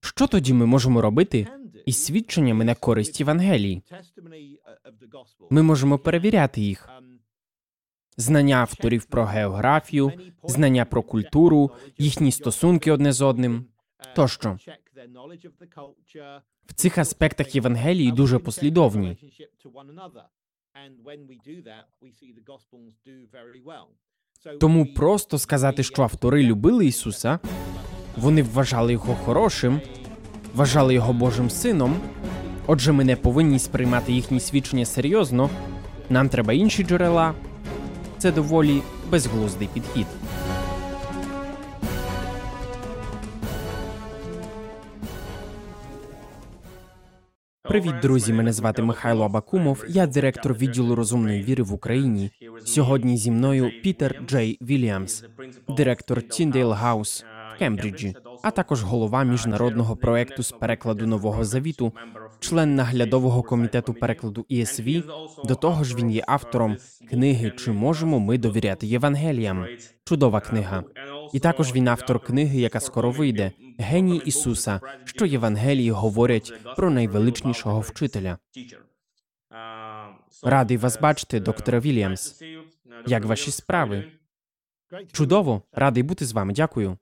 Що тоді ми можемо робити із свідченнями на користь Євангелії? Ми можемо перевіряти їх. Знання авторів про географію, знання про культуру, їхні стосунки одне з одним. Тощо. В цих аспектах Євангелії дуже послідовні. Тому просто сказати, що автори любили Ісуса, вони вважали його хорошим, вважали його Божим сином. Отже, ми не повинні сприймати їхні свідчення серйозно. Нам треба інші джерела. Це доволі безглуздий підхід. Привіт, друзі! Мене звати Михайло Абакумов. Я директор відділу розумної віри в Україні. Сьогодні зі мною Пітер Джей Вільямс, директор Тіндейл Хаус в Кембриджі, а також голова міжнародного проекту з перекладу нового завіту, член наглядового комітету перекладу ESV. До того ж, він є автором книги Чи можемо ми довіряти Євангеліям? Чудова книга. І також він автор книги, яка скоро вийде Геній Ісуса, що Євангелії говорять про найвеличнішого вчителя. Радий вас бачити, доктора Вільямс. Як ваші справи? Чудово, радий бути з вами. Дякую.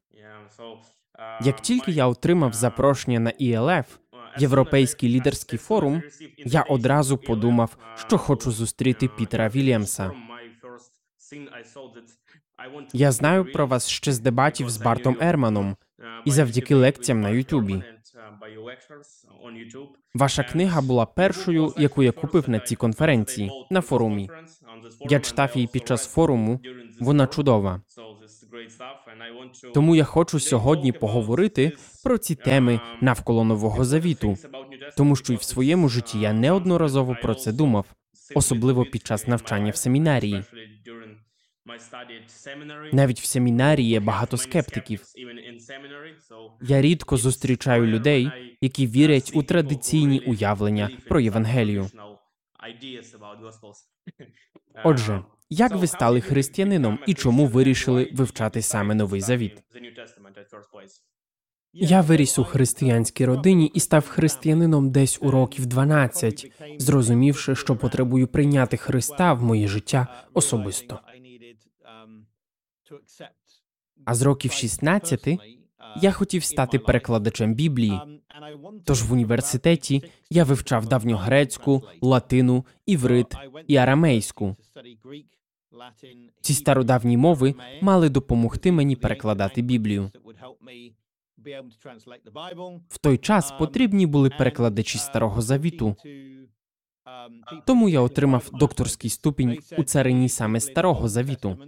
Як тільки я отримав запрошення на ІЛФ, Європейський лідерський форум, я одразу подумав, що хочу зустріти Пітера Вільямса. Я знаю про вас ще з дебатів з Бартом Ерманом і завдяки лекціям на Ютубі. Ваша книга була першою, яку я купив на цій конференції на форумі. Я читав її під час форуму. Вона чудова. Тому я хочу сьогодні поговорити про ці теми навколо нового завіту, тому що і в своєму житті я неодноразово про це думав, особливо під час навчання в семінарії. Навіть в семінарії є багато скептиків. Я рідко зустрічаю людей, які вірять у традиційні уявлення про Євангелію. Отже, як ви стали християнином і чому вирішили вивчати саме новий завіт? Я виріс у християнській родині і став християнином десь у років 12, зрозумівши, що потребую прийняти Христа в моє життя особисто. А з років 16 я хотів стати перекладачем Біблії. Тож в університеті я вивчав давньогрецьку, латину, іврит і арамейську. Ці стародавні мови мали допомогти мені перекладати Біблію. В той час потрібні були перекладачі старого завіту. Тому я отримав докторський ступінь у царині саме старого завіту.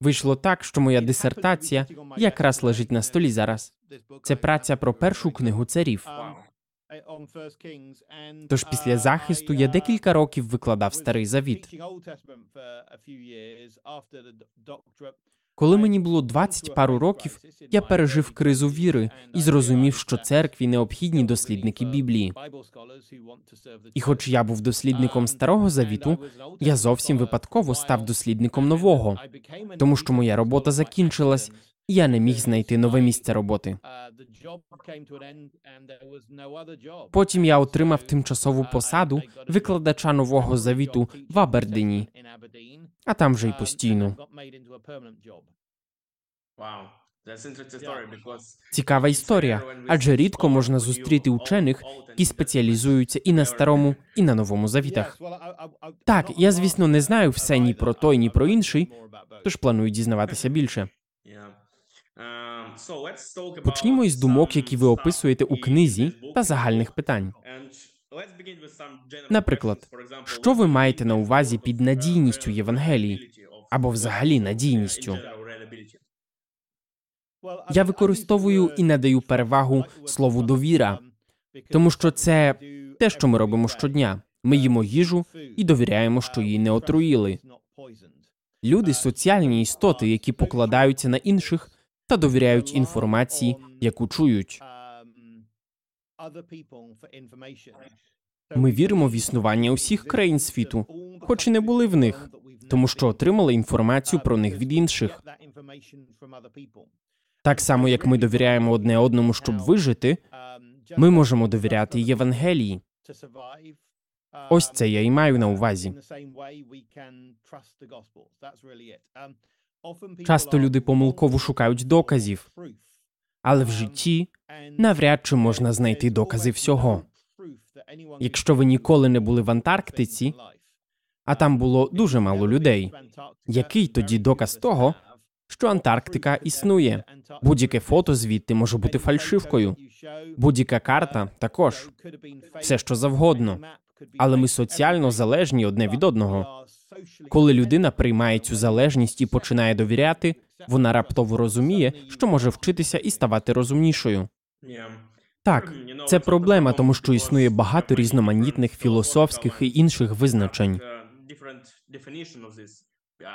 Вийшло так, що моя дисертація якраз лежить на столі зараз. Це праця про першу книгу царів. Тож після захисту я декілька років викладав старий завіт. Коли мені було 20 пару років, я пережив кризу віри і зрозумів, що церкві необхідні дослідники Біблії. І, хоч я був дослідником старого завіту, я зовсім випадково став дослідником нового, тому що моя робота закінчилась, я не міг знайти нове місце роботи. Потім я отримав тимчасову посаду викладача нового завіту в Абердині, а там вже й постійно. Цікава історія, адже рідко можна зустріти учених, які спеціалізуються і на старому, і на новому завітах. Так, я звісно не знаю все ні про той, ні про інший, тож планую дізнаватися більше. Почнімо із думок, які ви описуєте у книзі та загальних питань. Наприклад, що ви маєте на увазі під надійністю Євангелії або взагалі надійністю? Я використовую і надаю перевагу слову довіра, тому що це те, що ми робимо щодня. Ми їмо їжу і довіряємо, що її не отруїли. Люди соціальні істоти, які покладаються на інших та довіряють інформації, яку чують. Ми віримо в існування усіх країн світу, хоч і не були в них, тому що отримали інформацію про них від інших. Так само, як ми довіряємо одне одному, щоб вижити, ми можемо довіряти Євангелії. Ось це я і маю на увазі. Часто люди помилково шукають доказів, але в житті навряд чи можна знайти докази всього. Якщо ви ніколи не були в Антарктиці, а там було дуже мало людей, який тоді доказ того, що Антарктика існує? Будь-яке фото звідти може бути фальшивкою, будь-яка карта також все що завгодно. Але ми соціально залежні одне від одного. Коли людина приймає цю залежність і починає довіряти, вона раптово розуміє, що може вчитися і ставати розумнішою. Так, це проблема, тому що існує багато різноманітних філософських і інших визначень.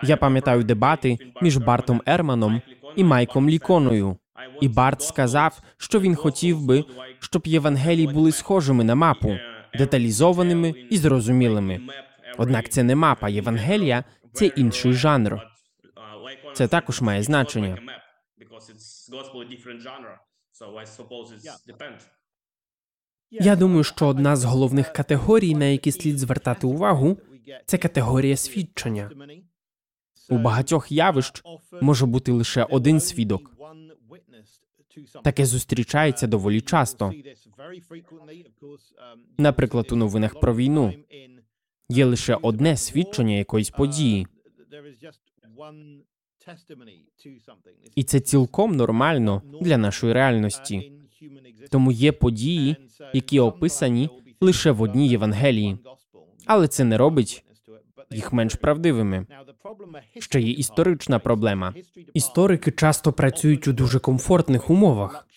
Я пам'ятаю дебати між Бартом Ерманом і Майком Ліконою. І Барт сказав, що він хотів би, щоб Євангелії були схожими на мапу, деталізованими і зрозумілими. Однак це не мапа Євангелія, це інший жанр. Це також має значення. Я думаю, що одна з головних категорій, на які слід звертати увагу, це категорія свідчення. У багатьох явищ може бути лише один свідок. Таке зустрічається доволі часто. Наприклад, у новинах про війну є лише одне свідчення якоїсь події. І це цілком нормально для нашої реальності. Тому є події, які описані лише в одній Євангелії, але це не робить їх менш правдивими. Ще є історична проблема. Історики часто працюють у дуже комфортних умовах,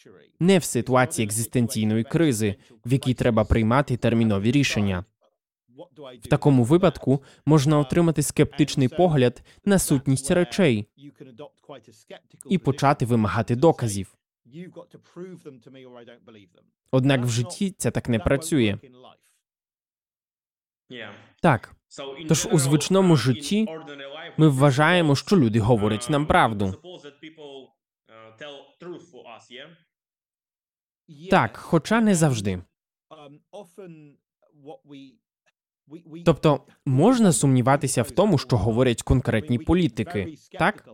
не в ситуації екзистенційної кризи, в якій треба приймати термінові рішення. В такому випадку можна отримати скептичний погляд на сутність речей і почати вимагати доказів. Однак в житті це так не працює. Так, Тож у звичному житті ми вважаємо, що люди говорять нам правду. Так, хоча не завжди. Тобто можна сумніватися в тому, що говорять конкретні політики, так?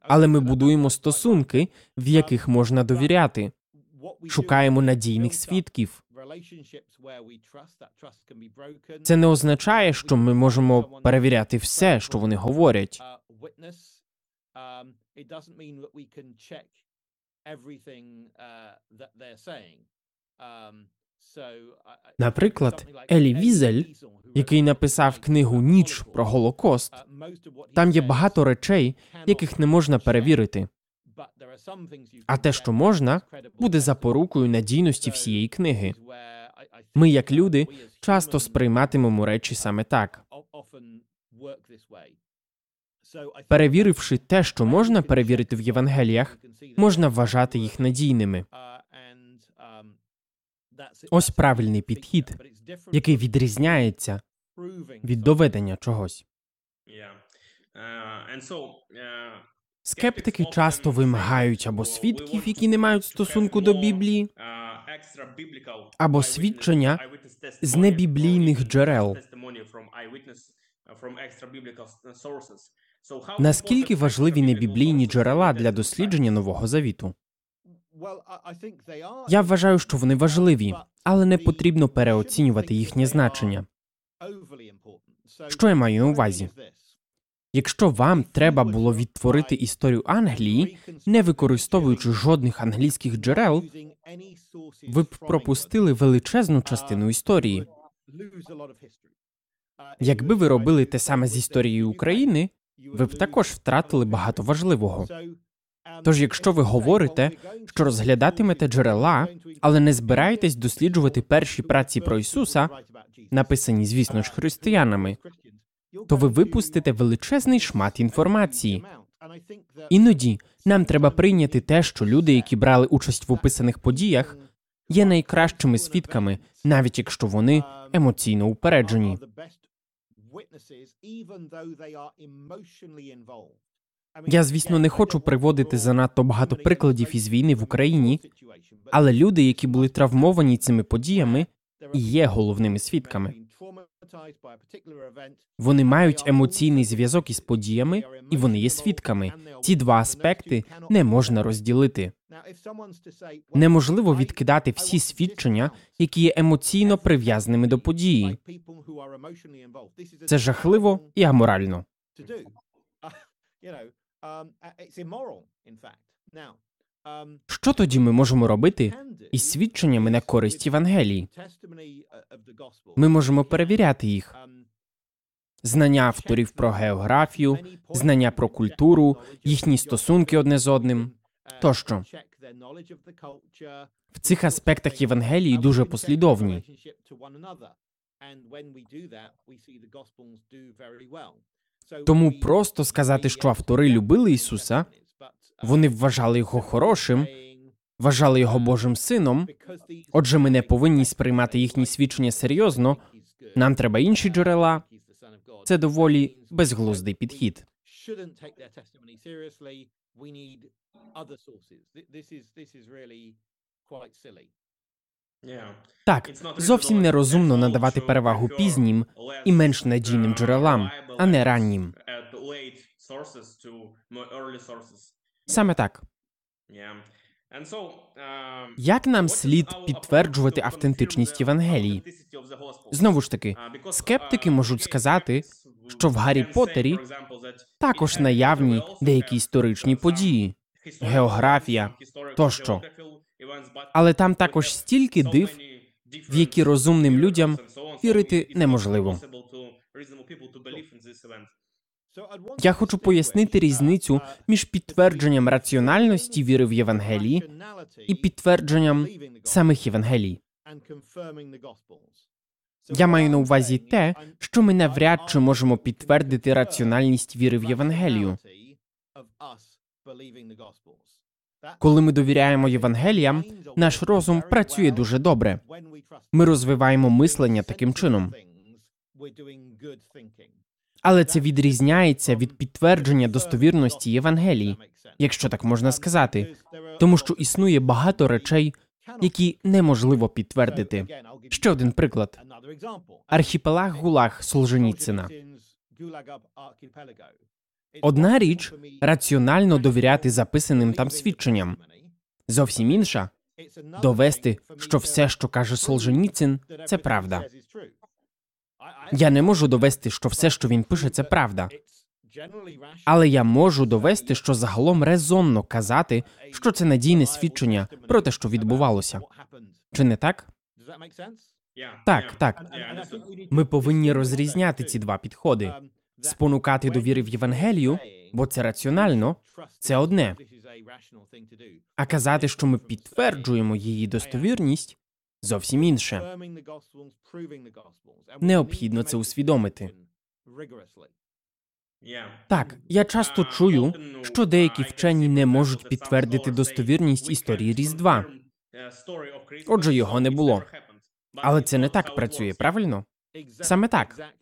Але ми будуємо стосунки, в яких можна довіряти. Шукаємо надійних свідків. Це не означає, що ми можемо перевіряти все, що вони говорять. Наприклад, Елі Візель, який написав книгу Ніч про Голокост, там є багато речей, яких не можна перевірити. А те, що можна, буде запорукою надійності всієї книги. Ми, як люди, часто сприйматимемо речі саме так. Перевіривши те, що можна перевірити в Євангеліях, можна вважати їх надійними. Ось правильний підхід, який відрізняється від доведення чогось. Скептики часто вимагають або свідків, які не мають стосунку до Біблії, або свідчення з небіблійних джерел. Наскільки важливі небіблійні джерела для дослідження нового завіту? Я вважаю, що вони важливі, але не потрібно переоцінювати їхнє значення. Що я маю на увазі? Якщо вам треба було відтворити історію Англії, не використовуючи жодних англійських джерел, ви б пропустили величезну частину історії. Якби ви робили те саме з історією України, ви б також втратили багато важливого. Тож, якщо ви говорите, що розглядатимете джерела, але не збираєтесь досліджувати перші праці про Ісуса, написані, звісно ж, християнами, то ви випустите величезний шмат інформації. Іноді нам треба прийняти те, що люди, які брали участь в описаних подіях, є найкращими свідками, навіть якщо вони емоційно упереджені. Я, звісно, не хочу приводити занадто багато прикладів із війни в Україні, але люди, які були травмовані цими подіями, і є головними свідками. Вони мають емоційний зв'язок із подіями, і вони є свідками. Ці два аспекти не можна розділити. Неможливо відкидати всі свідчення, які є емоційно прив'язаними до події. Це жахливо і аморально. Що тоді ми можемо робити із свідченнями на користь Євангелії? Ми можемо перевіряти їх. Знання авторів про географію, знання про культуру, їхні стосунки одне з одним тощо. В цих аспектах Євангелії дуже послідовні. Тому просто сказати, що автори любили Ісуса, вони вважали його хорошим, вважали його Божим сином. Отже, ми не повинні сприймати їхні свідчення серйозно. Нам треба інші джерела. Це доволі безглуздий підхід. Так, зовсім нерозумно надавати перевагу пізнім і менш надійним джерелам, а не раннім. Саме так. Як нам слід підтверджувати автентичність Євангелії? Знову ж таки, скептики можуть сказати, що в Гаррі Поттері також наявні деякі історичні події, географія тощо. Але там також стільки див, в які розумним людям вірити неможливо. Я хочу пояснити різницю між підтвердженням раціональності віри в Євангелії і підтвердженням самих Євангелій. Я маю на увазі те, що ми навряд чи можемо підтвердити раціональність віри в Євангелію. Коли ми довіряємо Євангеліям, наш розум працює дуже добре. Ми розвиваємо мислення таким чином. Але це відрізняється від підтвердження достовірності Євангелії, якщо так можна сказати, тому що існує багато речей, які неможливо підтвердити. Ще один приклад: архіпелаг Гулаг Солженіцина. Одна річ раціонально довіряти записаним там свідченням, зовсім інша довести, що все, що каже Солженіцин, це правда. Я не можу довести, що все, що він пише, це правда. Але я можу довести, що загалом резонно казати, що це надійне свідчення про те, що відбувалося. Чи не так? Так, так. Ми повинні розрізняти ці два підходи. Спонукати до віри в Євангелію, бо це раціонально, це одне. А казати, що ми підтверджуємо її достовірність, зовсім інше. Необхідно це усвідомити. Так, я часто чую, що деякі вчені не можуть підтвердити достовірність історії Різдва. Отже, його не було. Але це не так працює, правильно? Саме так.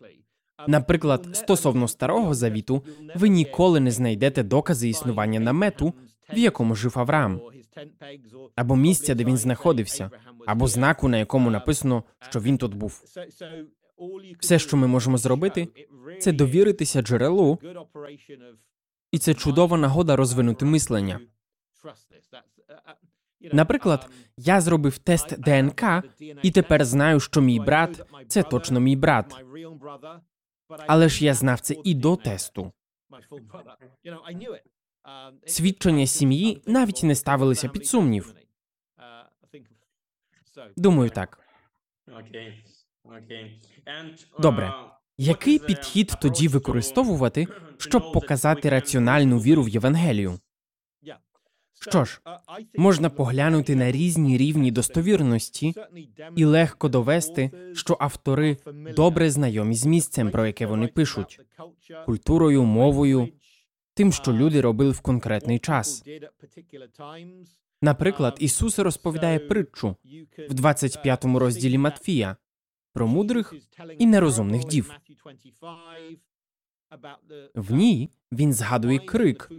Наприклад, стосовно старого завіту, ви ніколи не знайдете докази існування намету, в якому жив Авраам, або місця, де він знаходився, або знаку, на якому написано, що він тут був. Все, що ми можемо зробити, це довіритися джерелу, і це чудова нагода розвинути мислення. Наприклад, я зробив тест ДНК і тепер знаю, що мій брат це точно мій брат. Але ж я знав це і до тесту. Свідчення сім'ї навіть не ставилися під сумнів. Думаю, так. Добре. Який підхід тоді використовувати, щоб показати раціональну віру в Євангелію? Що ж, можна поглянути на різні рівні достовірності і легко довести, що автори добре знайомі з місцем, про яке вони пишуть, культурою, мовою, тим, що люди робили в конкретний час. Наприклад, Ісус розповідає притчу в 25 розділі Матфія про мудрих і нерозумних дів. В ній він згадує крик,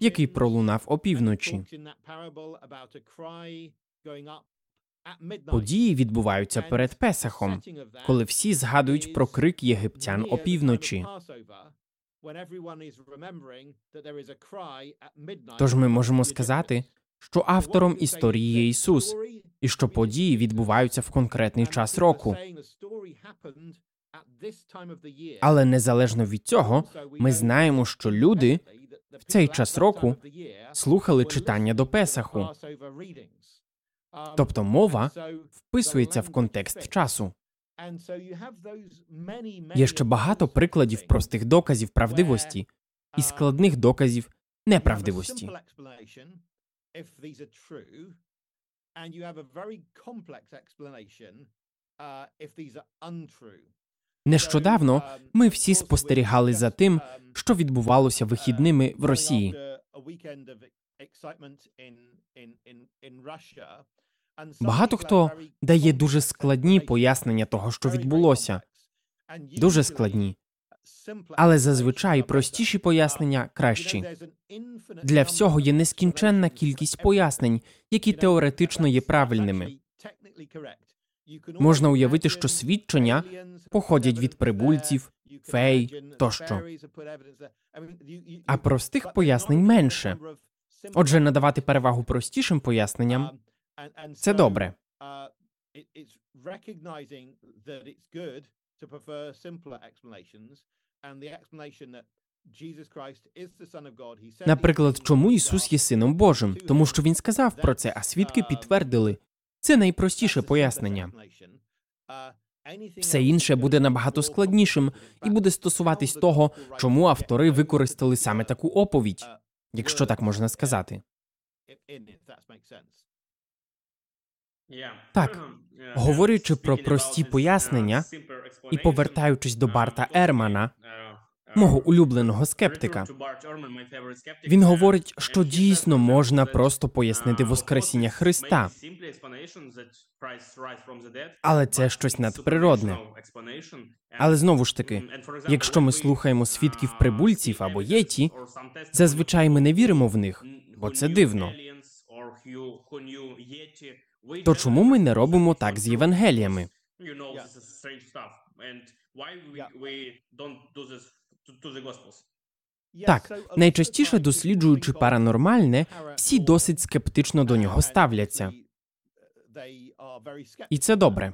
який пролунав опівночі. Події відбуваються перед Песахом, коли всі згадують про крик єгиптян опівночі. Тож ми можемо сказати, що автором історії є Ісус, і що події відбуваються в конкретний час року. Але незалежно від цього, ми знаємо, що люди в цей час року слухали читання до Песаху. Тобто мова вписується в контекст часу. Є ще багато прикладів простих доказів правдивості і складних доказів неправдивості. Нещодавно ми всі спостерігали за тим, що відбувалося вихідними в Росії. Багато хто дає дуже складні пояснення того, що відбулося. Дуже складні. Але зазвичай простіші пояснення кращі. Для всього є нескінченна кількість пояснень, які теоретично є правильними. Можна уявити, що свідчення походять від прибульців, фей тощо. А простих пояснень менше. Отже, надавати перевагу простішим поясненням це добре. Наприклад, чому Ісус є сином Божим? Тому що він сказав про це, а свідки підтвердили. Це найпростіше пояснення. Все інше буде набагато складнішим і буде стосуватись того, чому автори використали саме таку оповідь, якщо так можна сказати. Так, говорячи про прості пояснення і повертаючись до Барта Ермана, мого улюбленого скептика, він говорить, що дійсно можна просто пояснити Воскресіння Христа. Але це щось надприродне. Але знову ж таки, якщо ми слухаємо свідків прибульців або єті, зазвичай ми не віримо в них, бо це дивно. То чому ми не робимо так з Євангеліями? Так, найчастіше досліджуючи паранормальне, всі досить скептично до нього ставляться. І це добре.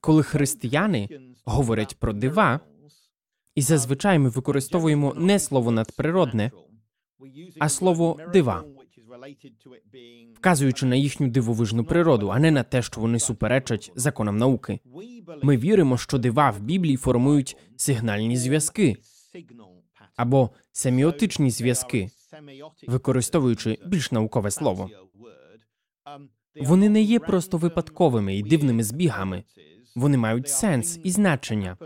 Коли християни говорять про дива, і зазвичай ми використовуємо не слово надприродне, а слово дива, вказуючи на їхню дивовижну природу, а не на те, що вони суперечать законам науки. Ми віримо, що дива в Біблії формують сигнальні зв'язки або семіотичні зв'язки, використовуючи більш наукове слово. Вони не є просто випадковими і дивними збігами, вони мають сенс і значення.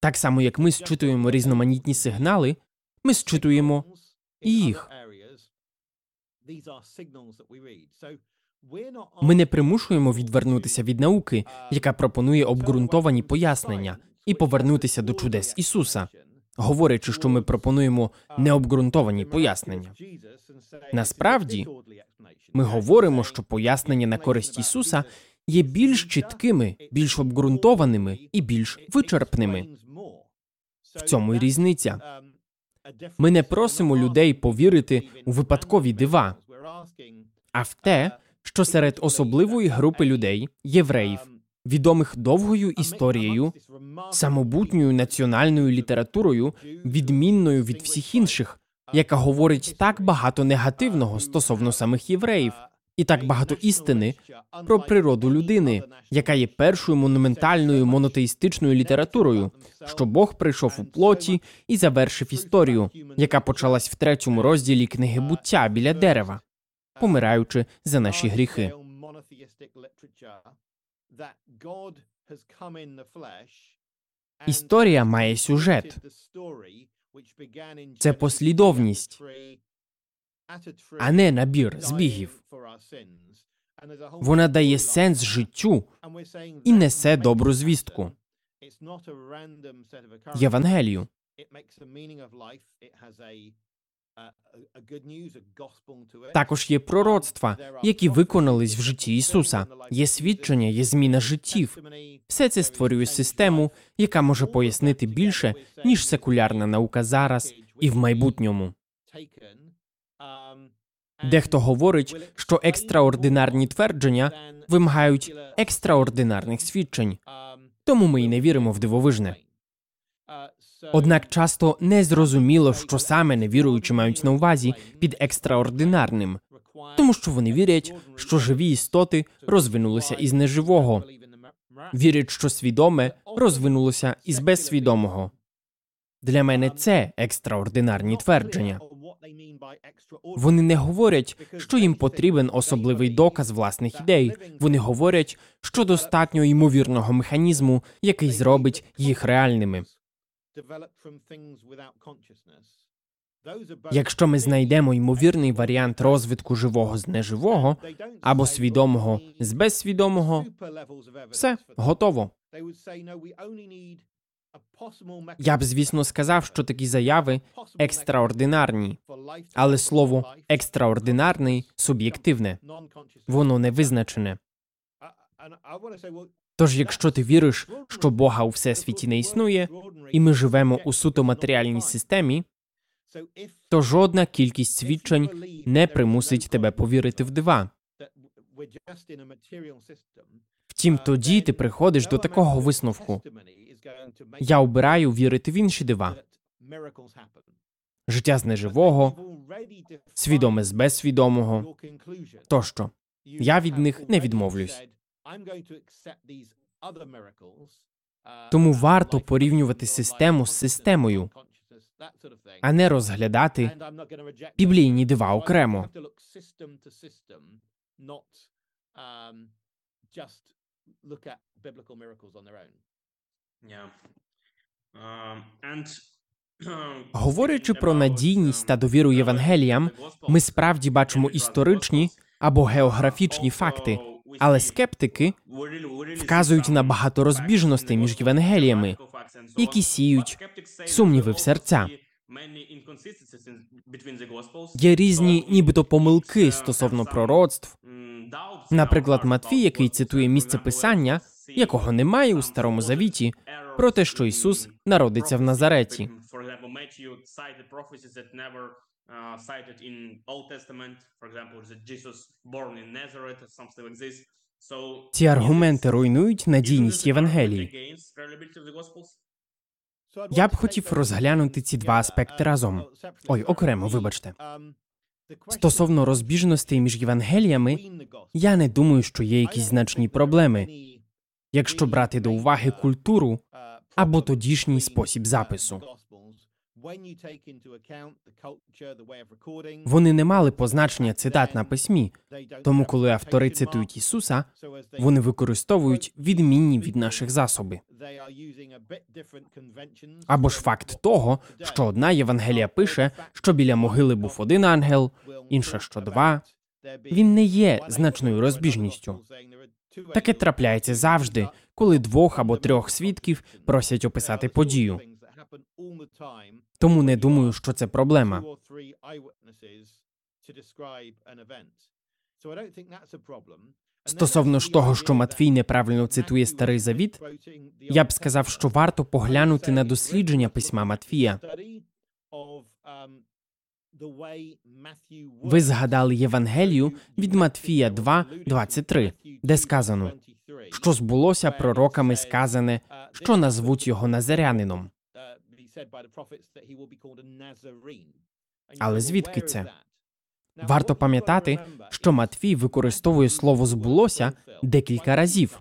Так само, як ми зчитуємо різноманітні сигнали, ми зчитуємо і їх. Ми не примушуємо відвернутися від науки, яка пропонує обґрунтовані пояснення, і повернутися до чудес Ісуса, говорячи, що ми пропонуємо необґрунтовані пояснення. Насправді ми говоримо, що пояснення на користь Ісуса є більш чіткими, більш обґрунтованими і більш вичерпними. В цьому й різниця. Ми не просимо людей повірити у випадкові дива, а в те, що серед особливої групи людей, євреїв, відомих довгою історією, самобутньою національною літературою, відмінною від всіх інших, яка говорить так багато негативного стосовно самих євреїв, і так багато істини про природу людини, яка є першою монументальною монотеїстичною літературою, що Бог прийшов у плоті і завершив історію, яка почалась в третьому розділі книги буття біля дерева, помираючи за наші гріхи. Історія має сюжет. Це послідовність, а не набір збігів. Вона дає сенс життю і несе добру звістку. Євангелію. Також є пророцтва, які виконались в житті Ісуса. Є свідчення, є зміна життів. Все це створює систему, яка може пояснити більше, ніж секулярна наука зараз і в майбутньому. Дехто говорить, що екстраординарні твердження вимагають екстраординарних свідчень, тому ми й не віримо в дивовижне. Однак часто не зрозуміло, що саме невіруючі мають на увазі під екстраординарним, тому що вони вірять, що живі істоти розвинулися із неживого, вірять, що свідоме розвинулося із безсвідомого. Для мене це екстраординарні твердження. Вони не говорять, що їм потрібен особливий доказ власних ідей. Вони говорять, що достатньо ймовірного механізму, який зробить їх реальними. Якщо ми знайдемо ймовірний варіант розвитку живого з неживого або свідомого з безсвідомого, все готово. Я б, звісно, сказав, що такі заяви екстраординарні, але слово екстраординарний суб'єктивне, воно не визначене. Тож, якщо ти віриш, що Бога у всесвіті не існує, і ми живемо у суто матеріальній системі, то жодна кількість свідчень не примусить тебе повірити в дива. Втім, тоді ти приходиш до такого висновку. Я обираю вірити в інші дива. Життя з неживого, свідоме з безсвідомого тощо. Я від них не відмовлюсь. Тому варто порівнювати систему з системою, а не розглядати біблійні дива окремо. Говорячи про надійність та довіру Євангеліям, ми справді бачимо історичні або географічні факти, але скептики вказують на багато розбіжностей між Євангеліями, які сіють сумніви в серця. Є різні, нібито помилки стосовно пророцтв. Наприклад, Матвій, який цитує місце писання, якого немає у старому завіті, про те, що Ісус народиться в Назареті. cited in Old Testament, for example, that Jesus born in Nazareth, something like this. Ці аргументи руйнують надійність Євангелії. Я б хотів розглянути ці два аспекти разом. Ой, окремо, вибачте. Стосовно розбіжностей між Євангеліями, я не думаю, що є якісь значні проблеми, якщо брати до уваги культуру або тодішній спосіб запису. Вони не мали позначення цитат на письмі, тому коли автори цитують Ісуса, вони використовують відмінні від наших засоби. Або ж факт того, що одна Євангелія пише, що біля могили був один ангел, інша що два. Він не є значною розбіжністю. Таке трапляється завжди, коли двох або трьох свідків просять описати подію. Тому не думаю, що це проблема. Стосовно ж того, що Матвій неправильно цитує старий завіт, я б сказав, що варто поглянути на дослідження письма Матвія. Ви згадали Євангелію від Матфія 2, 23, де сказано, що збулося пророками сказане, що назвуть його назарянином. Але звідки це? Варто пам'ятати, що Матвій використовує слово збулося декілька разів.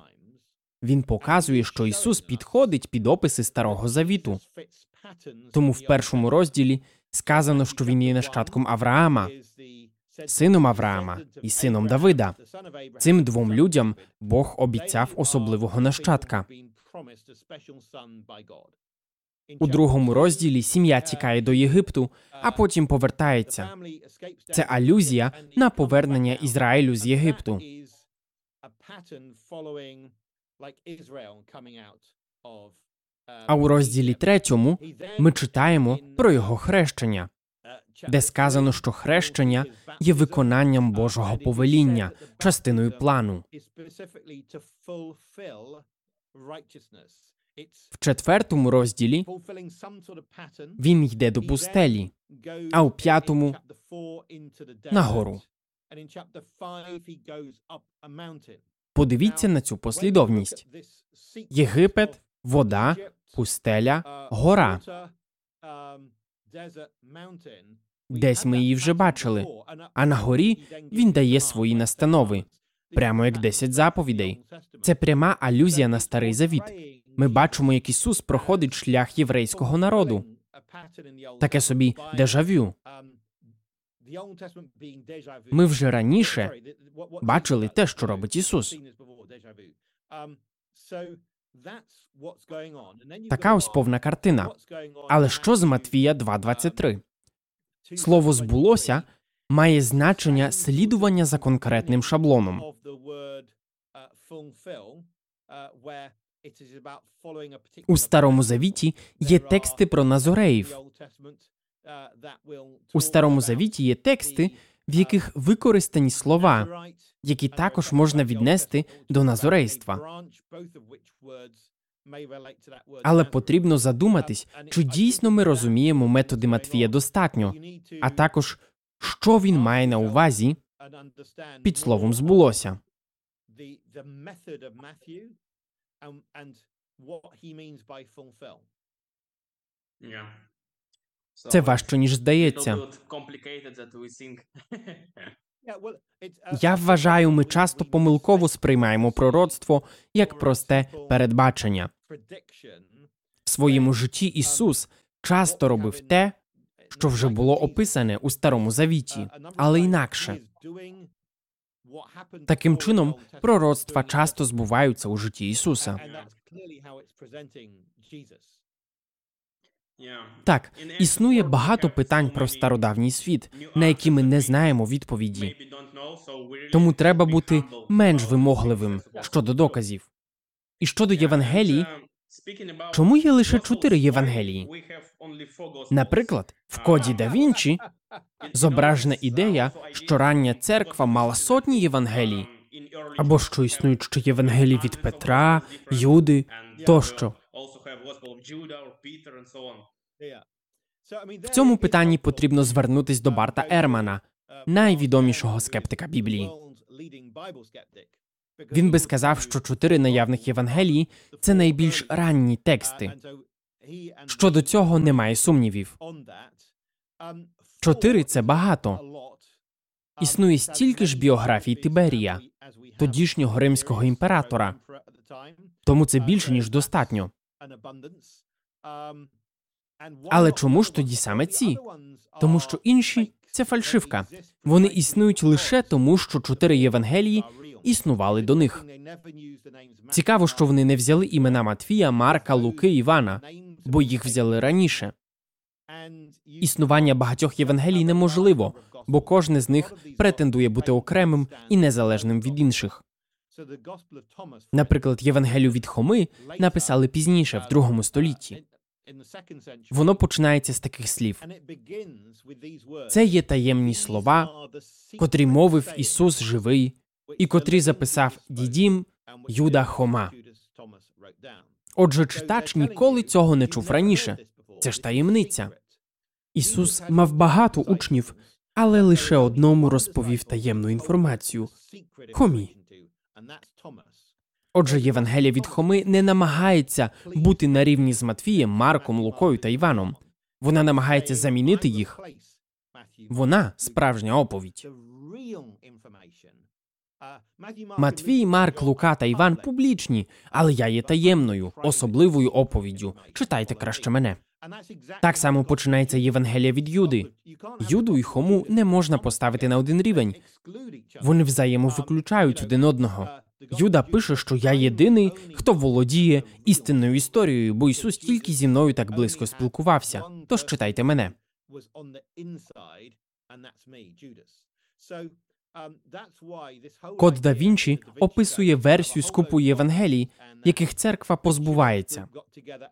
Він показує, що Ісус підходить під описи Старого Завіту. Тому в першому розділі сказано, що він є нащадком Авраама, сином Авраама і сином Давида. Цим двом людям Бог обіцяв особливого нащадка. У другому розділі сім'я тікає до Єгипту, а потім повертається. Це алюзія на повернення Ізраїлю з Єгипту. А у розділі третьому ми читаємо про його хрещення, де сказано, що хрещення є виконанням Божого повеління, частиною плану. В четвертому розділі він йде до пустелі, а у п'ятому нагору. Подивіться на цю послідовність: Єгипет, вода, пустеля, гора. Десь ми її вже бачили. А на горі він дає свої настанови, прямо як 10 заповідей. Це пряма алюзія на старий завіт. Ми бачимо, як Ісус проходить шлях єврейського народу. Таке собі дежавю. Ми вже раніше бачили те, що робить Ісус. Така ось повна картина. Але що з Матвія 2.23? Слово збулося має значення слідування за конкретним шаблоном. У старому завіті є тексти про назореїв. У старому завіті є тексти, в яких використані слова, які також можна віднести до назорейства. Але потрібно задуматись, чи дійсно ми розуміємо методи Матвія достатньо, а також що він має на увазі під словом збулося. Це важче, ніж здається. Я вважаю, ми часто помилково сприймаємо пророцтво як просте передбачення. В своєму житті Ісус часто робив те, що вже було описане у Старому Завіті, але інакше. Таким чином, пророцтва часто збуваються у житті Ісуса. Так, існує багато питань про стародавній світ, на які ми не знаємо відповіді. Тому треба бути менш вимогливим щодо доказів. І щодо Євангелії, чому є лише чотири Євангелії? Наприклад, в коді да Вінчі зображена ідея, що рання церква мала сотні Євангелій, або що існують ще Євангелії від Петра, Юди тощо. В цьому питанні потрібно звернутись до Барта Ермана, найвідомішого скептика Біблії. Він би сказав, що чотири наявних Євангелії це найбільш ранні тексти. Щодо цього немає сумнівів. Чотири це багато. Існує стільки ж біографій Тиберія, тодішнього римського імператора. Тому це більше ніж достатньо. Але чому ж тоді саме ці? Тому що інші це фальшивка. Вони існують лише тому, що чотири Євангелії існували до них. Цікаво, що вони не взяли імена Матвія, Марка, Луки, Івана, бо їх взяли раніше. Існування багатьох Євангелій неможливо, бо кожне з них претендує бути окремим і незалежним від інших. Наприклад, Євангелію від Хоми написали пізніше, в другому столітті. Воно починається з таких слів. Це є таємні слова, котрі мовив Ісус живий, і котрі записав дідім Юда Хома. Отже, читач ніколи цього не чув раніше. Це ж таємниця. Ісус мав багато учнів, але лише одному розповів таємну інформацію Хомі. Отже, Євангелія від Хоми не намагається бути на рівні з Матвієм, Марком, Лукою та Іваном. Вона намагається замінити їх. Вона справжня оповідь. Матвій, Марк, Лука та Іван публічні, але я є таємною, особливою оповіддю. Читайте краще мене. Так само починається Євангелія від Юди. Юду і Хому не можна поставити на один рівень. Вони взаємовиключають один одного. Юда пише, що я єдиний, хто володіє істинною історією, бо Ісус тільки зі мною так близько спілкувався. Тож читайте мене. Код да Вінчі описує версію скупу Євангелій, яких церква позбувається.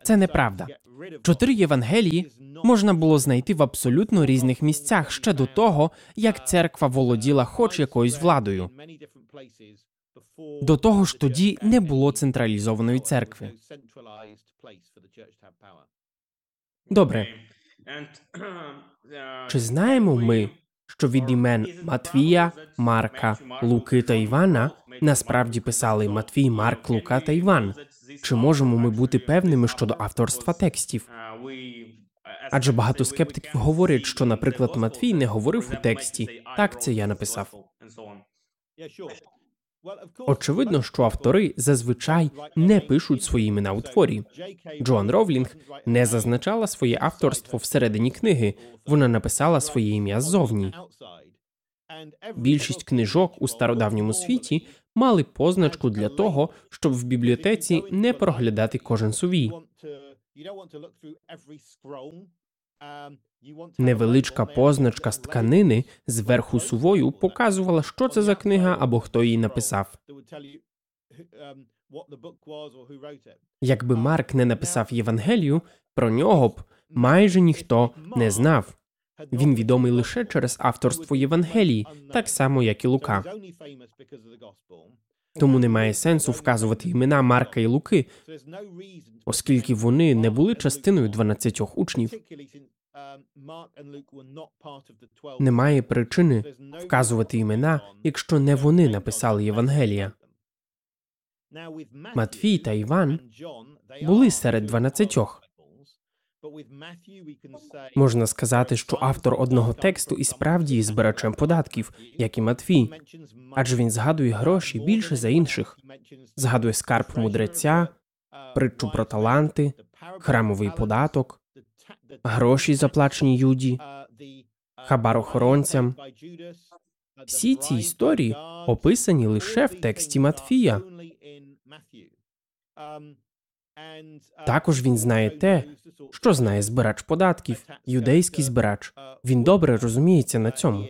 Це неправда. Чотири Євангелії можна було знайти в абсолютно різних місцях ще до того, як церква володіла хоч якоюсь владою. До того ж, тоді не було централізованої церкви. Добре, чи знаємо ми, що від імен Матвія, Марка, Луки та Івана насправді писали Матвій, Марк, Лука та Іван? Чи можемо ми бути певними щодо авторства текстів? Адже багато скептиків говорять, що, наприклад, Матвій не говорив у тексті. Так, це я написав. Очевидно, що автори зазвичай не пишуть свої імена у творі. Джоан Ровлінг не зазначала своє авторство всередині книги, вона написала своє ім'я ззовні. Більшість книжок у стародавньому світі мали позначку для того, щоб в бібліотеці не проглядати кожен сувій. Невеличка позначка з тканини зверху сувою показувала, що це за книга або хто її написав. Якби Марк не написав Євангелію, про нього б майже ніхто не знав. Він відомий лише через авторство Євангелії, так само як і Лука. Тому немає сенсу вказувати імена Марка і Луки, оскільки вони не були частиною 12 учнів. Немає причини вказувати імена, якщо не вони написали Євангелія. Матвій та Іван були серед дванадцятьох. Можна сказати, що автор одного тексту і справді є збирачем податків, як і Матвій, адже він згадує гроші більше за інших, згадує скарб мудреця, притчу про таланти, храмовий податок, гроші, заплачені юді, хабар охоронцям. Всі ці історії описані лише в тексті Матфія. Також він знає те, що знає збирач податків, юдейський збирач. Він добре розуміється на цьому.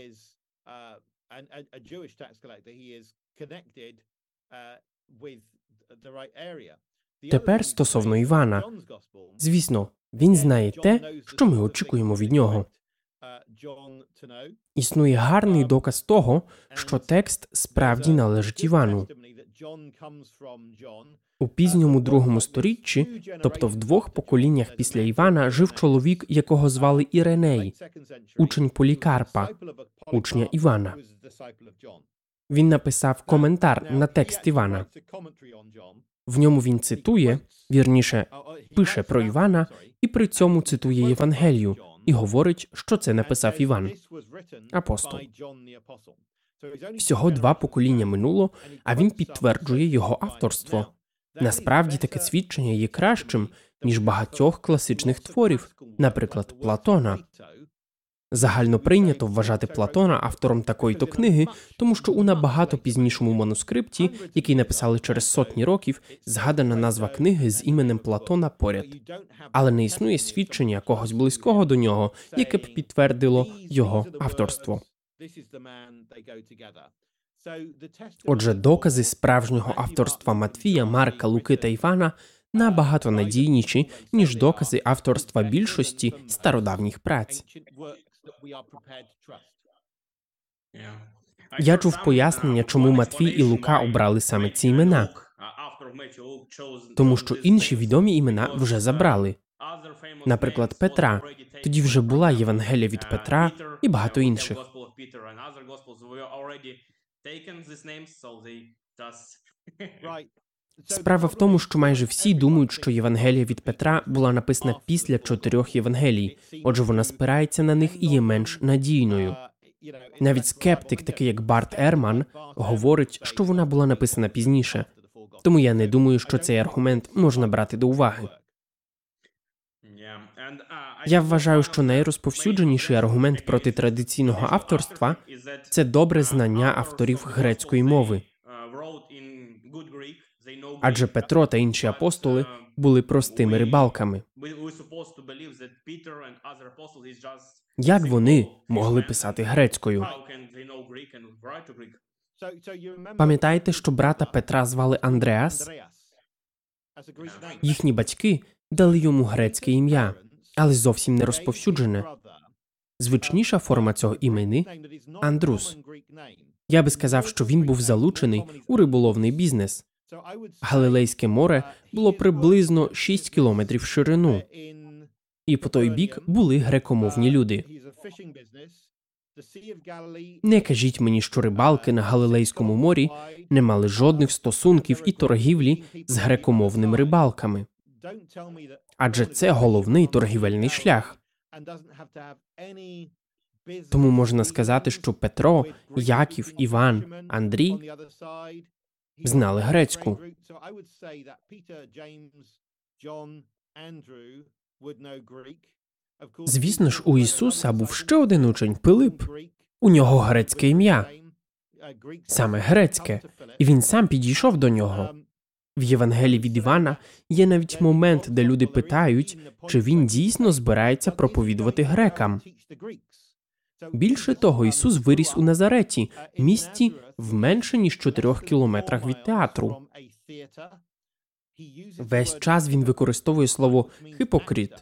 Тепер стосовно Івана. Звісно, він знає те, що ми очікуємо від нього. Існує гарний доказ того, що текст справді належить Івану. У пізньому другому сторіччі, тобто в двох поколіннях після Івана, жив чоловік, якого звали Іреней, учень Полікарпа, учня Івана. Він написав коментар на текст Івана. В ньому він цитує, вірніше, пише про Івана і при цьому цитує Євангелію і говорить, що це написав Іван. Апостол. Всього два покоління минуло, а він підтверджує його авторство. Насправді таке свідчення є кращим ніж багатьох класичних творів, наприклад, Платона. Загально прийнято вважати Платона автором такої то книги, тому що у набагато пізнішому манускрипті, який написали через сотні років, згадана назва книги з іменем Платона поряд, але не існує свідчення когось близького до нього, яке б підтвердило його авторство. Отже, докази справжнього авторства Матвія, Марка, Луки та Івана набагато надійніші ніж докази авторства більшості стародавніх праць. Я чув пояснення, чому Матвій і Лука обрали саме ці імена. Тому що інші відомі імена вже забрали. Наприклад, Петра. Тоді вже була Євангелія від Петра і багато інших. Справа в тому, що майже всі думають, що Євангелія від Петра була написана після чотирьох Євангелій, отже, вона спирається на них і є менш надійною. Навіть скептик, такий як Барт Ерман, говорить, що вона була написана пізніше. Тому я не думаю, що цей аргумент можна брати до уваги. Я вважаю, що найрозповсюдженіший аргумент проти традиційного авторства це добре знання авторів грецької мови. адже Петро та інші апостоли були простими рибалками. Як вони могли писати грецькою? Пам'ятаєте, що брата Петра звали Андреас? Їхні батьки дали йому грецьке ім'я, але зовсім не розповсюджене. Звичніша форма цього імені Андрус. Я би сказав, що він був залучений у риболовний бізнес. Галилейське море було приблизно 6 кілометрів в ширину, і по той бік були грекомовні люди. Не кажіть мені, що рибалки на Галилейському морі не мали жодних стосунків і торгівлі з грекомовними рибалками. Адже це головний торгівельний шлях. Тому можна сказати, що Петро, Яків, Іван, Андрій знали грецьку. Звісно ж, у Ісуса був ще один учень Пилип. У нього грецьке ім'я, саме грецьке, і він сам підійшов до нього. В Євангелії від Івана є навіть момент, де люди питають, чи він дійсно збирається проповідувати грекам. Більше того, Ісус виріс у Назареті, місті в менше ніж чотирьох кілометрах від театру. Весь час він використовує слово хипокрит,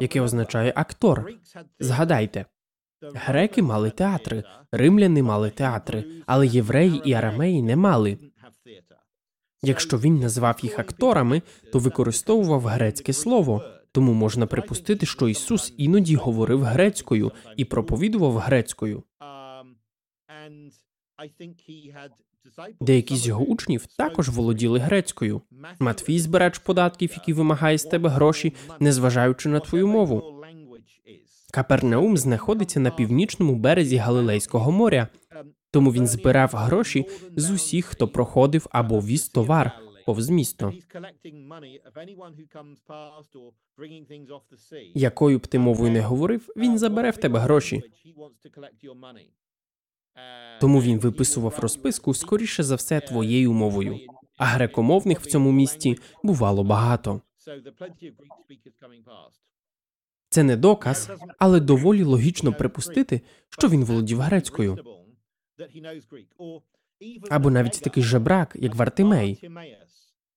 яке означає актор. Згадайте, греки мали театри, римляни мали театри, але євреї і арамеї не мали. Якщо він назвав їх акторами, то використовував грецьке слово, тому можна припустити, що Ісус іноді говорив грецькою і проповідував грецькою. Деякі з його учнів також володіли грецькою. Матвій збирач податків, який вимагає з тебе гроші, незважаючи на твою мову. Капернаум знаходиться на північному березі Галилейського моря, тому він збирав гроші з усіх, хто проходив або віз товар повз місто. Якою б ти мовою не говорив, він забере в тебе гроші. Тому він виписував розписку скоріше за все твоєю мовою. А грекомовних в цьому місті бувало багато. Це не доказ, але доволі логічно припустити, що він володів грецькою. Або навіть такий жебрак, як Вартимей.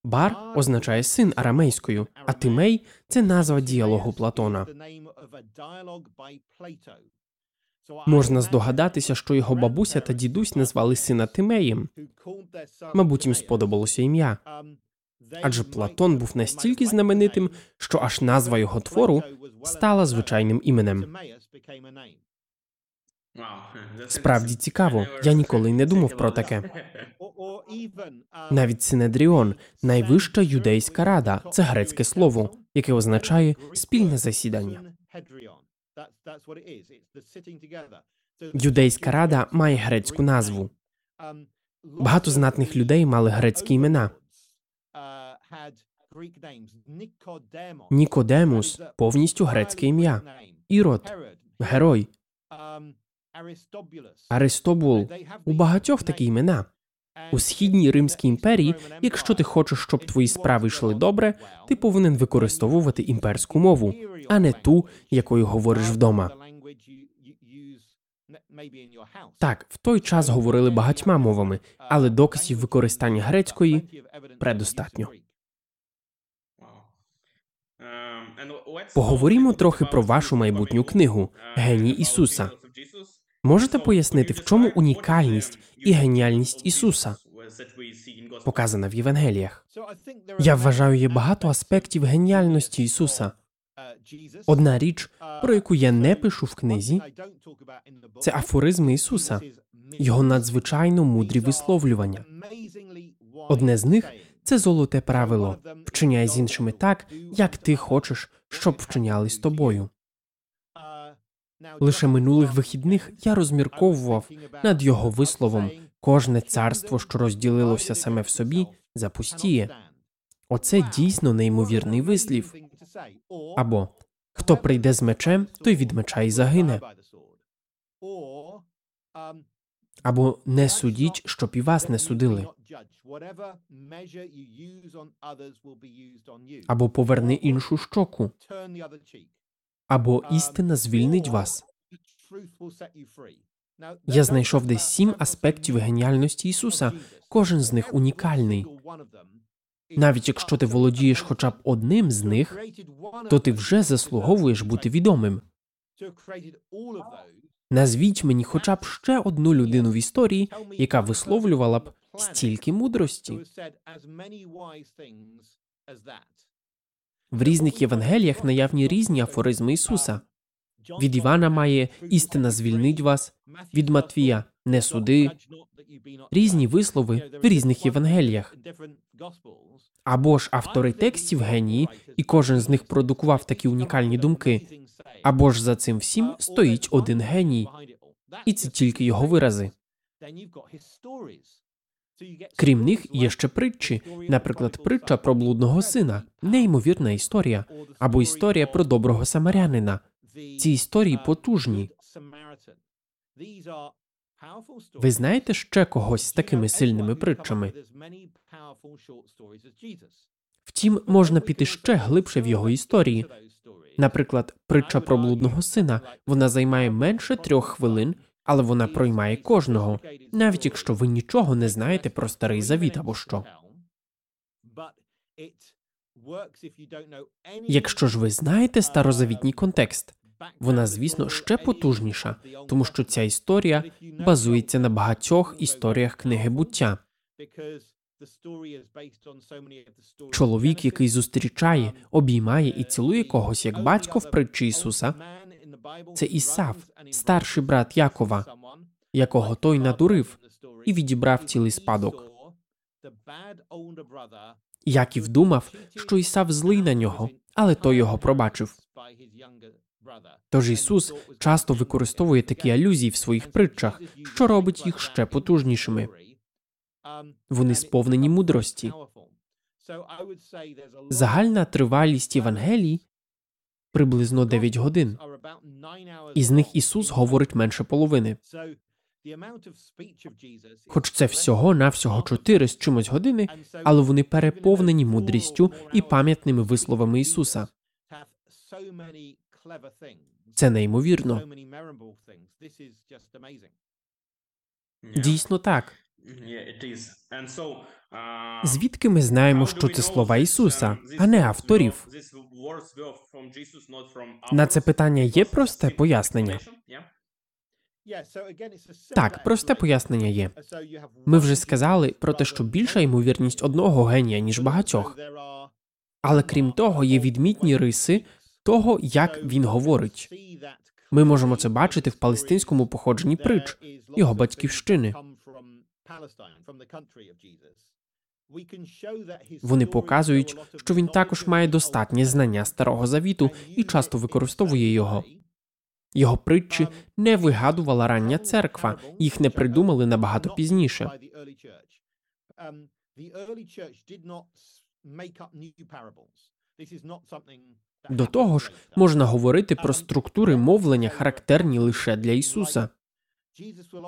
Бар означає син арамейською, а Тимей це назва діалогу Платона. Можна здогадатися, що його бабуся та дідусь назвали сина Тимеєм. Мабуть, їм сподобалося ім'я. Адже Платон був настільки знаменитим, що аж назва його твору стала звичайним іменем. Справді цікаво. Я ніколи й не думав про таке. Навіть Синедріон, найвища юдейська рада, це грецьке слово, яке означає спільне засідання. Юдейська рада має грецьку назву. Багато знатних людей мали грецькі імена. Нікодемус повністю грецьке ім'я. Ірод, герой, Аристобул. У багатьох такі імена. У східній Римській імперії, якщо ти хочеш, щоб твої справи йшли добре, ти повинен використовувати імперську мову, а не ту, якою говориш вдома. Так, в той час говорили багатьма мовами, але доказів використання грецької предостатньо. Поговоримо трохи про вашу майбутню книгу Геній Ісуса. Можете пояснити, в чому унікальність і геніальність Ісуса? Показана в Євангеліях. Я вважаю, є багато аспектів геніальності Ісуса. Одна річ, про яку я не пишу в книзі, це афоризми Ісуса, його надзвичайно мудрі висловлювання. Одне з них це золоте правило вчиняй з іншими так, як ти хочеш, щоб вчиняли з тобою. Лише минулих вихідних я розмірковував над його висловом кожне царство, що розділилося саме в собі, запустіє. Оце дійсно неймовірний вислів. Або хто прийде з мечем, той від меча й загине. або не судіть, щоб і вас не судили, або поверни іншу щоку, або істина звільнить вас. Я знайшов десь сім аспектів геніальності Ісуса. Кожен з них унікальний. Навіть якщо ти володієш хоча б одним з них, то ти вже заслуговуєш бути відомим. Назвіть мені хоча б ще одну людину в історії, яка висловлювала б стільки мудрості. В різних Євангеліях наявні різні афоризми Ісуса. Від Івана має істина звільнить вас, від Матвія не суди, різні вислови в різних Євангеліях. Або ж автори текстів генії, і кожен з них продукував такі унікальні думки, або ж за цим всім стоїть один геній, і це тільки його вирази. Крім них, є ще притчі, наприклад, притча про блудного сина, неймовірна історія, або історія про доброго самарянина. Ці історії потужні. Ви знаєте ще когось з такими сильними притчами? Втім, можна піти ще глибше в його історії. Наприклад, притча про блудного сина вона займає менше трьох хвилин, але вона проймає кожного, навіть якщо ви нічого не знаєте про старий завіт або що. Якщо ж ви знаєте старозавітній контекст, вона, звісно, ще потужніша, тому що ця історія базується на багатьох історіях книги буття. Чоловік, який зустрічає, обіймає і цілує когось як батько в притчі Ісуса, це Ісав, старший брат Якова, якого той надурив і відібрав цілий спадок. Яків думав, що Ісав злий на нього, але той його пробачив. Тож Ісус часто використовує такі алюзії в своїх притчах, що робить їх ще потужнішими. Вони сповнені мудрості. Загальна тривалість Євангелій приблизно 9 годин. Із них Ісус говорить менше половини. Хоч це всього навсього чотири з чимось години, але вони переповнені мудрістю і пам'ятними висловами Ісуса. Це неймовірно. Дійсно так. Звідки ми знаємо, що це слова Ісуса, а не авторів? На це питання є просте пояснення. Так, просте пояснення є. Ми вже сказали про те, що більша ймовірність одного генія, ніж багатьох. Але крім того, є відмітні риси того, як він говорить. Ми можемо це бачити в палестинському походженні притч його батьківщини. Вони показують, що він також має достатнє знання старого завіту і часто використовує його. Його притчі не вигадувала рання церква, їх не придумали набагато пізніше. До того ж, можна говорити про структури мовлення, характерні лише для Ісуса.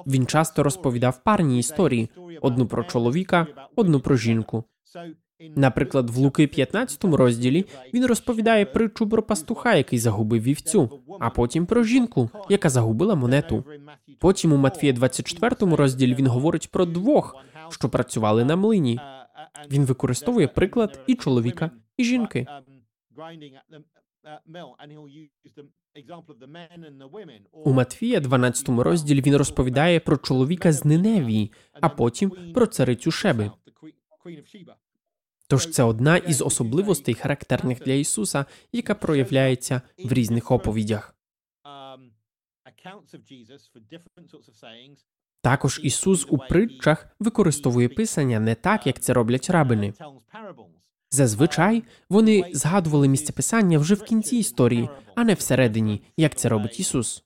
Він часто розповідав парні історії: одну про чоловіка, одну про жінку. Наприклад, в Луки 15 розділі він розповідає притчу про пастуха, який загубив вівцю, а потім про жінку, яка загубила монету. Потім у Матфія 24 розділі він говорить про двох, що працювали на млині. Він використовує приклад і чоловіка, і жінки. У Матфія, 12 розділі, він розповідає про чоловіка з Ниневії, а потім про царицю Шеби. Тож це одна із особливостей, характерних для Ісуса, яка проявляється в різних оповідях. Також Ісус у притчах використовує писання не так, як це роблять рабини. Зазвичай вони згадували місце писання вже в кінці історії, а не всередині, як це робить Ісус.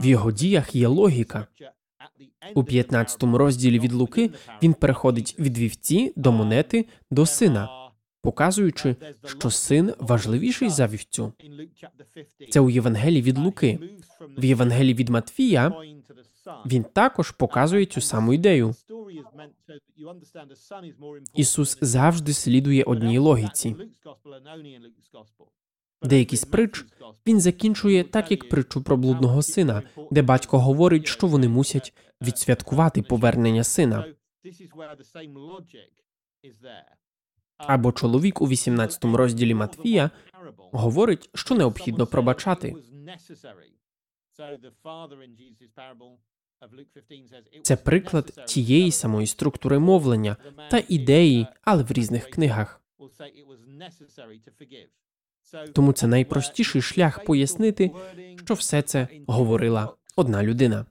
В його діях є логіка. У 15 розділі від Луки він переходить від вівці до монети до сина. показуючи, що син важливіший за вівцю. Це у Євангелії від Луки. В Євангелії від Матфія він також показує цю саму ідею. Ісус завжди слідує одній логіці. Деякі з притч він закінчує так, як притчу про блудного сина, де батько говорить, що вони мусять відсвяткувати повернення сина. Або чоловік у 18 розділі Матвія говорить, що необхідно пробачати. Це приклад тієї самої структури мовлення та ідеї, але в різних книгах. Тому це найпростіший шлях пояснити, що все це говорила одна людина.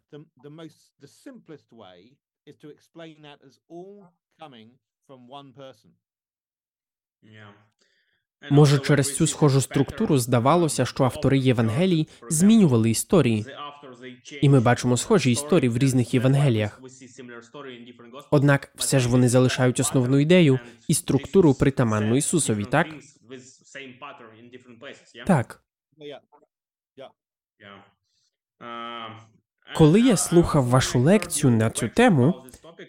Може, через цю схожу структуру здавалося, що автори Євангелій змінювали історії, і ми бачимо схожі історії в різних Євангеліях. Однак все ж вони залишають основну ідею і структуру притаманну Ісусові, так? Так. Коли я слухав вашу лекцію на цю тему,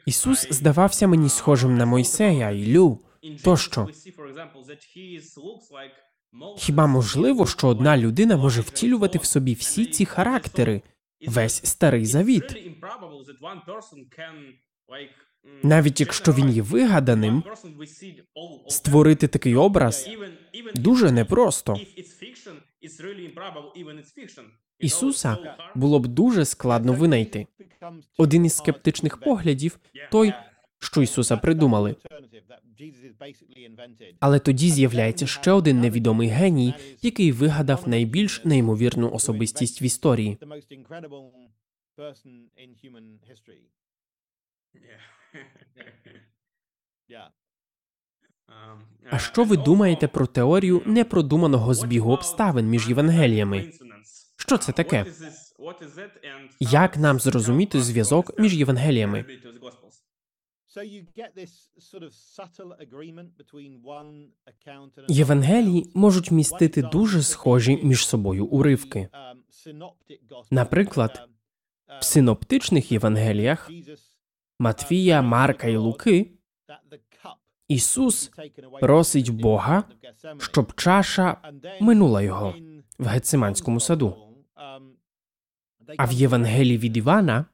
Ісус здавався мені схожим на Мойсея, Ілю тощо. Хіба можливо, що одна людина може втілювати в собі всі ці характери, весь старий завіт? Навіть якщо він є вигаданим, створити такий образ дуже непросто. Ісуса було б дуже складно винайти. Один із скептичних поглядів той, що Ісуса придумали. Але тоді з'являється ще один невідомий геній, який вигадав найбільш неймовірну особистість в історії. А що ви думаєте про теорію непродуманого збігу обставин між Євангеліями? Що це таке? Як нам зрозуміти зв'язок між Євангеліями? Євангелії можуть містити дуже схожі між собою уривки. Наприклад, в синоптичних Євангеліях Матвія, Марка і Луки Ісус просить Бога, щоб чаша минула його в Гециманському саду. А в Євангелії від Івана,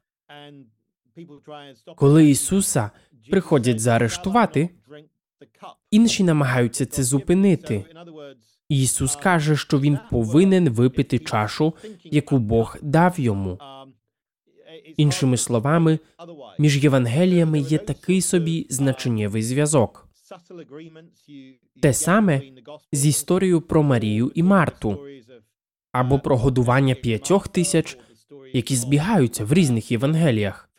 коли Ісуса приходять заарештувати, інші намагаються це зупинити. Ісус каже, що він повинен випити чашу, яку Бог дав йому. Іншими словами, між Євангеліями є такий собі значеннєвий зв'язок. Те саме з історією про Марію і Марту або про годування п'ятьох тисяч які збігаються в різних Євангеліях.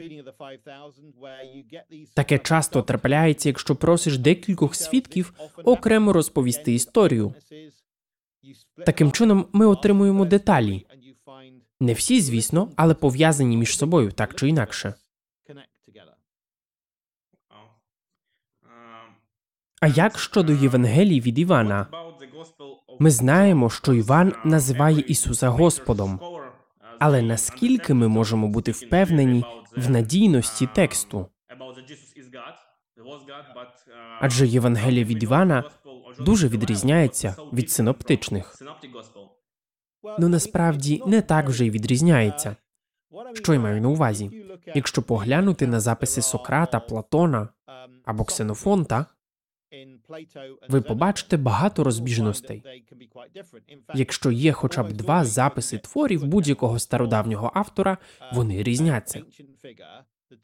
Таке часто трапляється, якщо просиш декількох свідків окремо розповісти історію. Таким чином ми отримуємо деталі. Не всі, звісно, але пов'язані між собою так чи інакше. А як щодо Євангелій від Івана? Ми знаємо, що Іван називає Ісуса Господом. Але наскільки ми можемо бути впевнені в надійності тексту? Адже Євангелія від Івана дуже відрізняється від синоптичних. Ну насправді не так вже й відрізняється. Що я маю на увазі? Якщо поглянути на записи Сократа, Платона або Ксенофонта, ви побачите багато розбіжностей. Якщо є хоча б два записи творів будь-якого стародавнього автора, вони різняться.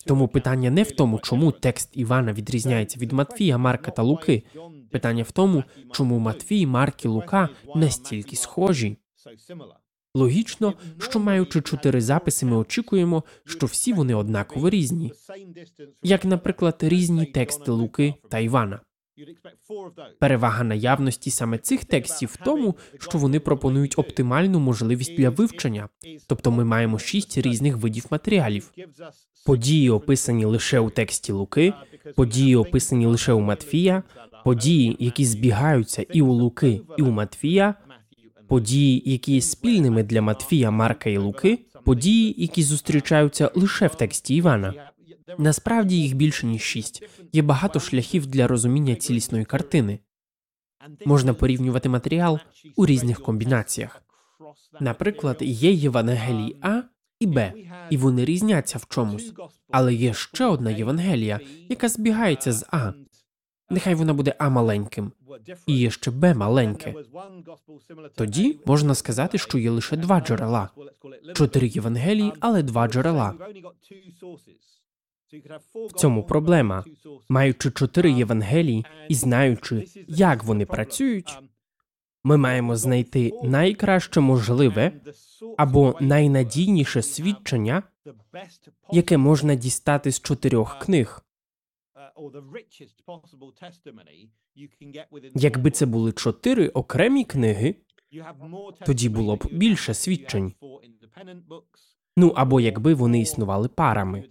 Тому питання не в тому, чому текст Івана відрізняється від Матфія, Марка та Луки. Питання в тому, чому Матвій, Марк і Лука настільки схожі. Логічно, що маючи чотири записи, ми очікуємо, що всі вони однаково різні, як, наприклад, різні тексти Луки та Івана. Перевага наявності саме цих текстів в тому, що вони пропонують оптимальну можливість для вивчення, тобто ми маємо шість різних видів матеріалів. Події описані лише у тексті Луки, події описані лише у Матфія, події, які збігаються і у Луки, і у Матфія, події, які є спільними для Матфія, Марка і Луки, події, які зустрічаються лише в тексті Івана. Насправді їх більше ніж шість. Є багато шляхів для розуміння цілісної картини. Можна порівнювати матеріал у різних комбінаціях. Наприклад, є Євангелії А і Б, і вони різняться в чомусь. Але є ще одна Євангелія, яка збігається з А. Нехай вона буде А маленьким, і є ще Б маленьке. Тоді можна сказати, що є лише два джерела. Чотири Євангелії, але два джерела. В цьому проблема. Маючи чотири Євангелії і знаючи, як вони працюють, ми маємо знайти найкраще можливе або найнадійніше свідчення, яке можна дістати з чотирьох книг. Якби це були чотири окремі книги, тоді було б більше свідчень. Ну або якби вони існували парами.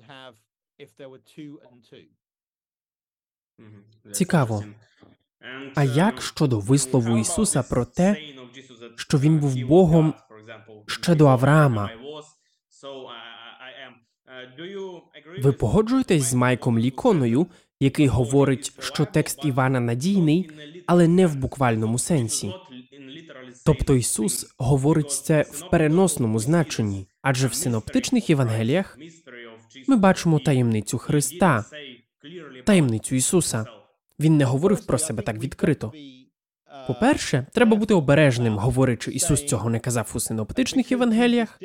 Цікаво. А як щодо вислову Ісуса про те, що він був Богом ще до Авраама? Ви погоджуєтесь з Майком Ліконою, який говорить, що текст Івана надійний, але не в буквальному сенсі. Тобто Ісус говорить це в переносному значенні, адже в синоптичних Євангеліях ми бачимо таємницю Христа, таємницю Ісуса. Він не говорив про себе так відкрито. По-перше, треба бути обережним, говорячи, Ісус цього не казав у синоптичних Євангеліях,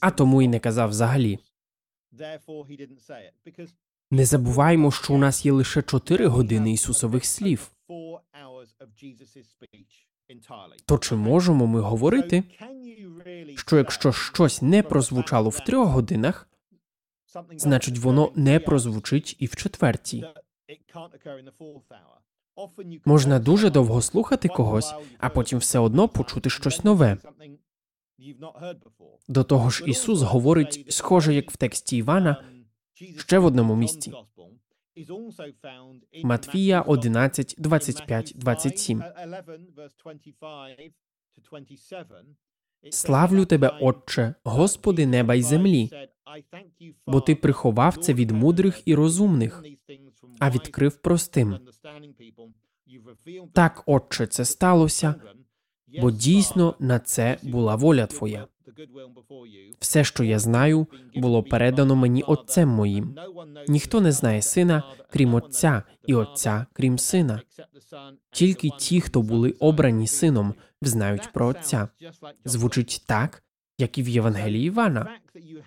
а тому і не казав взагалі. Не забуваймо, що у нас є лише чотири години Ісусових слів. То чи можемо ми говорити, що якщо щось не прозвучало в трьох годинах, значить воно не прозвучить і в четвертій? Можна дуже довго слухати когось, а потім все одно почути щось нове. До того ж, Ісус говорить, схоже, як в тексті Івана, ще в одному місці. Матвія 11, 25, 27. Славлю тебе, Отче, Господи неба й землі, бо ти приховав це від мудрих і розумних, а відкрив простим. Так, Отче, це сталося, бо дійсно на це була воля Твоя. Все, що я знаю, було передано мені отцем моїм. Ніхто не знає сина, крім отця, і отця, крім сина. Тільки ті, хто були обрані сином, знають про отця. Звучить так, як і в Євангелії Івана.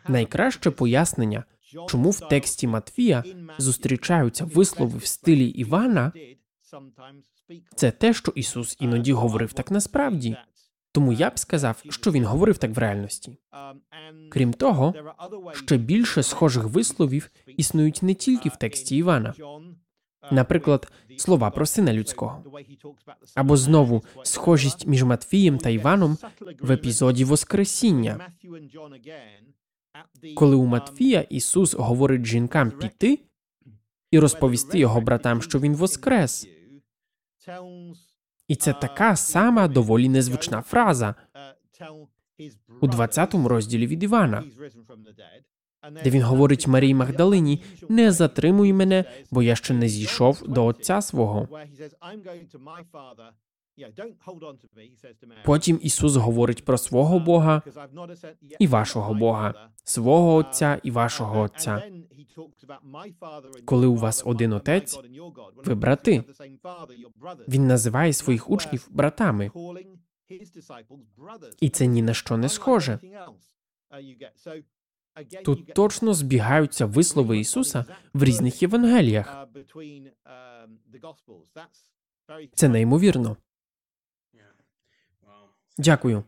Найкраще пояснення, чому в тексті Матвія зустрічаються вислови в стилі Івана, це те, що Ісус іноді говорив так насправді. Тому я б сказав, що він говорив так в реальності. Крім того, ще більше схожих висловів існують не тільки в тексті Івана, наприклад, слова про сина людського, або знову схожість між Матфієм та Іваном в епізоді Воскресіння. Коли у Матфія Ісус говорить жінкам піти і розповісти його братам, що він воскрес. І це така сама доволі незвична фраза у 20-му розділі від Івана, де він говорить Марії Магдалині: не затримуй мене, бо я ще не зійшов до отця свого. Потім Ісус говорить про свого Бога і вашого Бога, свого Отця і вашого Отця. Коли у вас один отець, ви брати. Він називає своїх учнів братами. І це ні на що не схоже. Тут точно збігаються вислови Ісуса в різних Євангеліях. Це неймовірно. Дякую.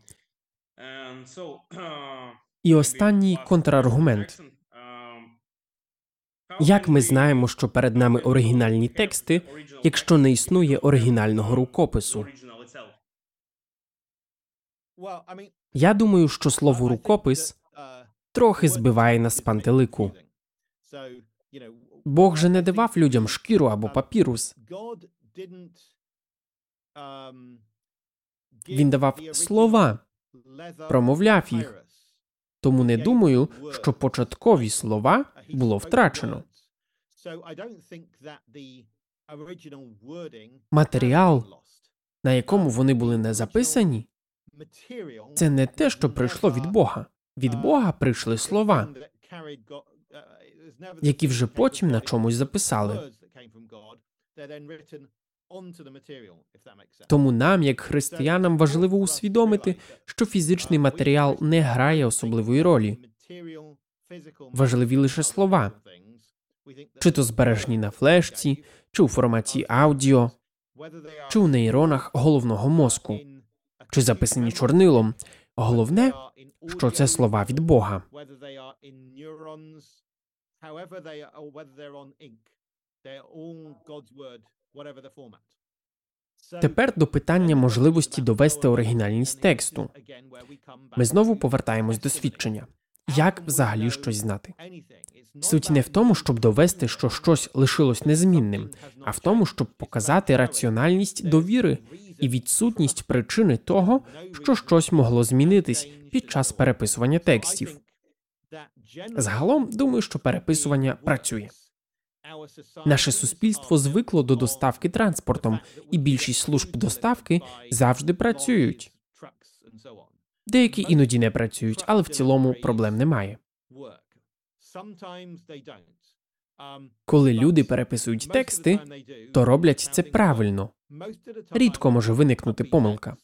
І останній контраргумент. Як ми знаємо, що перед нами оригінальні тексти, якщо не існує оригінального рукопису? Я думаю, що слово рукопис трохи збиває нас з пантелику. Бог же не давав людям шкіру або папірус. Він давав слова, промовляв їх. Тому не думаю, що початкові слова було втрачено. Матеріал, на якому вони були не записані, це не те, що прийшло від Бога. Від Бога прийшли слова, які вже потім на чомусь записали. Тому нам, як християнам, важливо усвідомити, що фізичний матеріал не грає особливої ролі. Важливі лише слова, чи то збережені на флешці, чи у форматі аудіо, чи у нейронах головного мозку, чи записані чорнилом. Головне, що це слова від Бога. Тепер до питання можливості довести оригінальність тексту. Ми знову повертаємось до свідчення. Як взагалі щось знати? Суть не в тому, щоб довести, що щось лишилось незмінним, а в тому, щоб показати раціональність довіри і відсутність причини того, що щось могло змінитись під час переписування текстів. Загалом думаю, що переписування працює. Наше суспільство звикло до доставки транспортом, і більшість служб доставки завжди працюють. Деякі іноді не працюють, але в цілому проблем немає. Коли люди переписують тексти, то роблять це правильно. Рідко може виникнути помилка.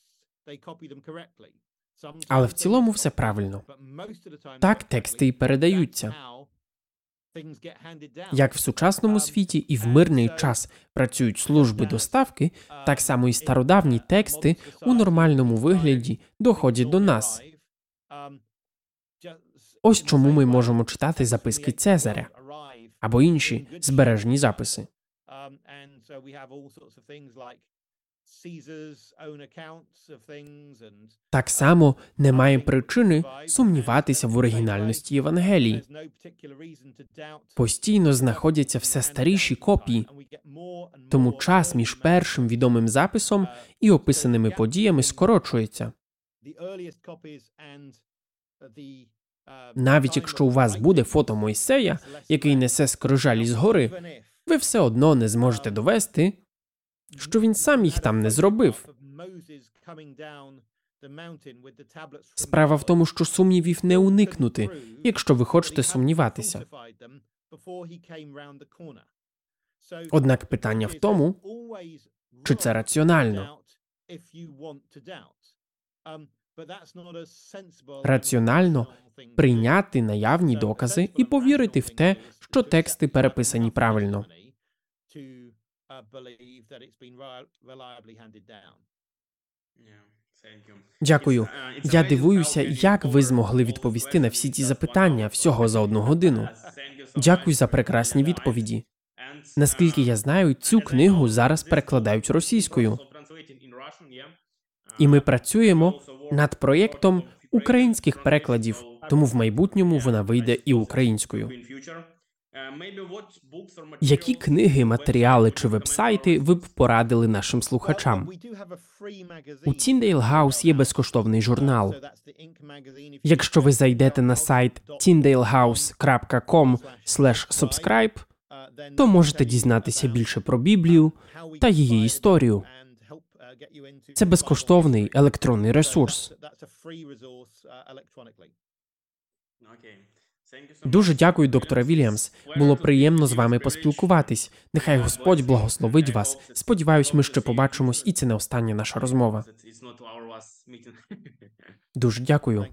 Але в цілому все правильно. Так тексти і передаються. Як в сучасному світі і в мирний час працюють служби доставки, так само і стародавні тексти у нормальному вигляді доходять до нас. Ось чому ми можемо читати записки Цезаря або інші збережені записи. Так само немає причини сумніватися в оригінальності Євангелії. Постійно знаходяться все старіші копії, тому час між першим відомим записом і описаними подіями скорочується. Навіть якщо у вас буде фото Мойсея, який несе скрижалі з гори, ви все одно не зможете довести, що він сам їх там не зробив. Справа в тому, що сумнівів не уникнути, якщо ви хочете сумніватися. Однак питання в тому, чи це раціонально. Раціонально прийняти наявні докази і повірити в те, що тексти переписані правильно. Дякую. Я дивуюся, як ви змогли відповісти на всі ці запитання всього за одну годину. Дякую за прекрасні відповіді. Наскільки я знаю, цю книгу зараз перекладають російською. І ми працюємо над проєктом українських перекладів, тому в майбутньому вона вийде і українською. Які книги, матеріали чи вебсайти ви б порадили нашим слухачам? У Tyndale House є безкоштовний журнал. Якщо ви зайдете на сайт tyndalehouse.com subscribe, то можете дізнатися більше про Біблію та її історію. Це безкоштовний електронний ресурс. Дуже дякую, доктора Вільямс. Було приємно з вами поспілкуватись. Нехай Господь благословить вас. Сподіваюсь, ми ще побачимось, і це не остання наша розмова. Дуже дякую.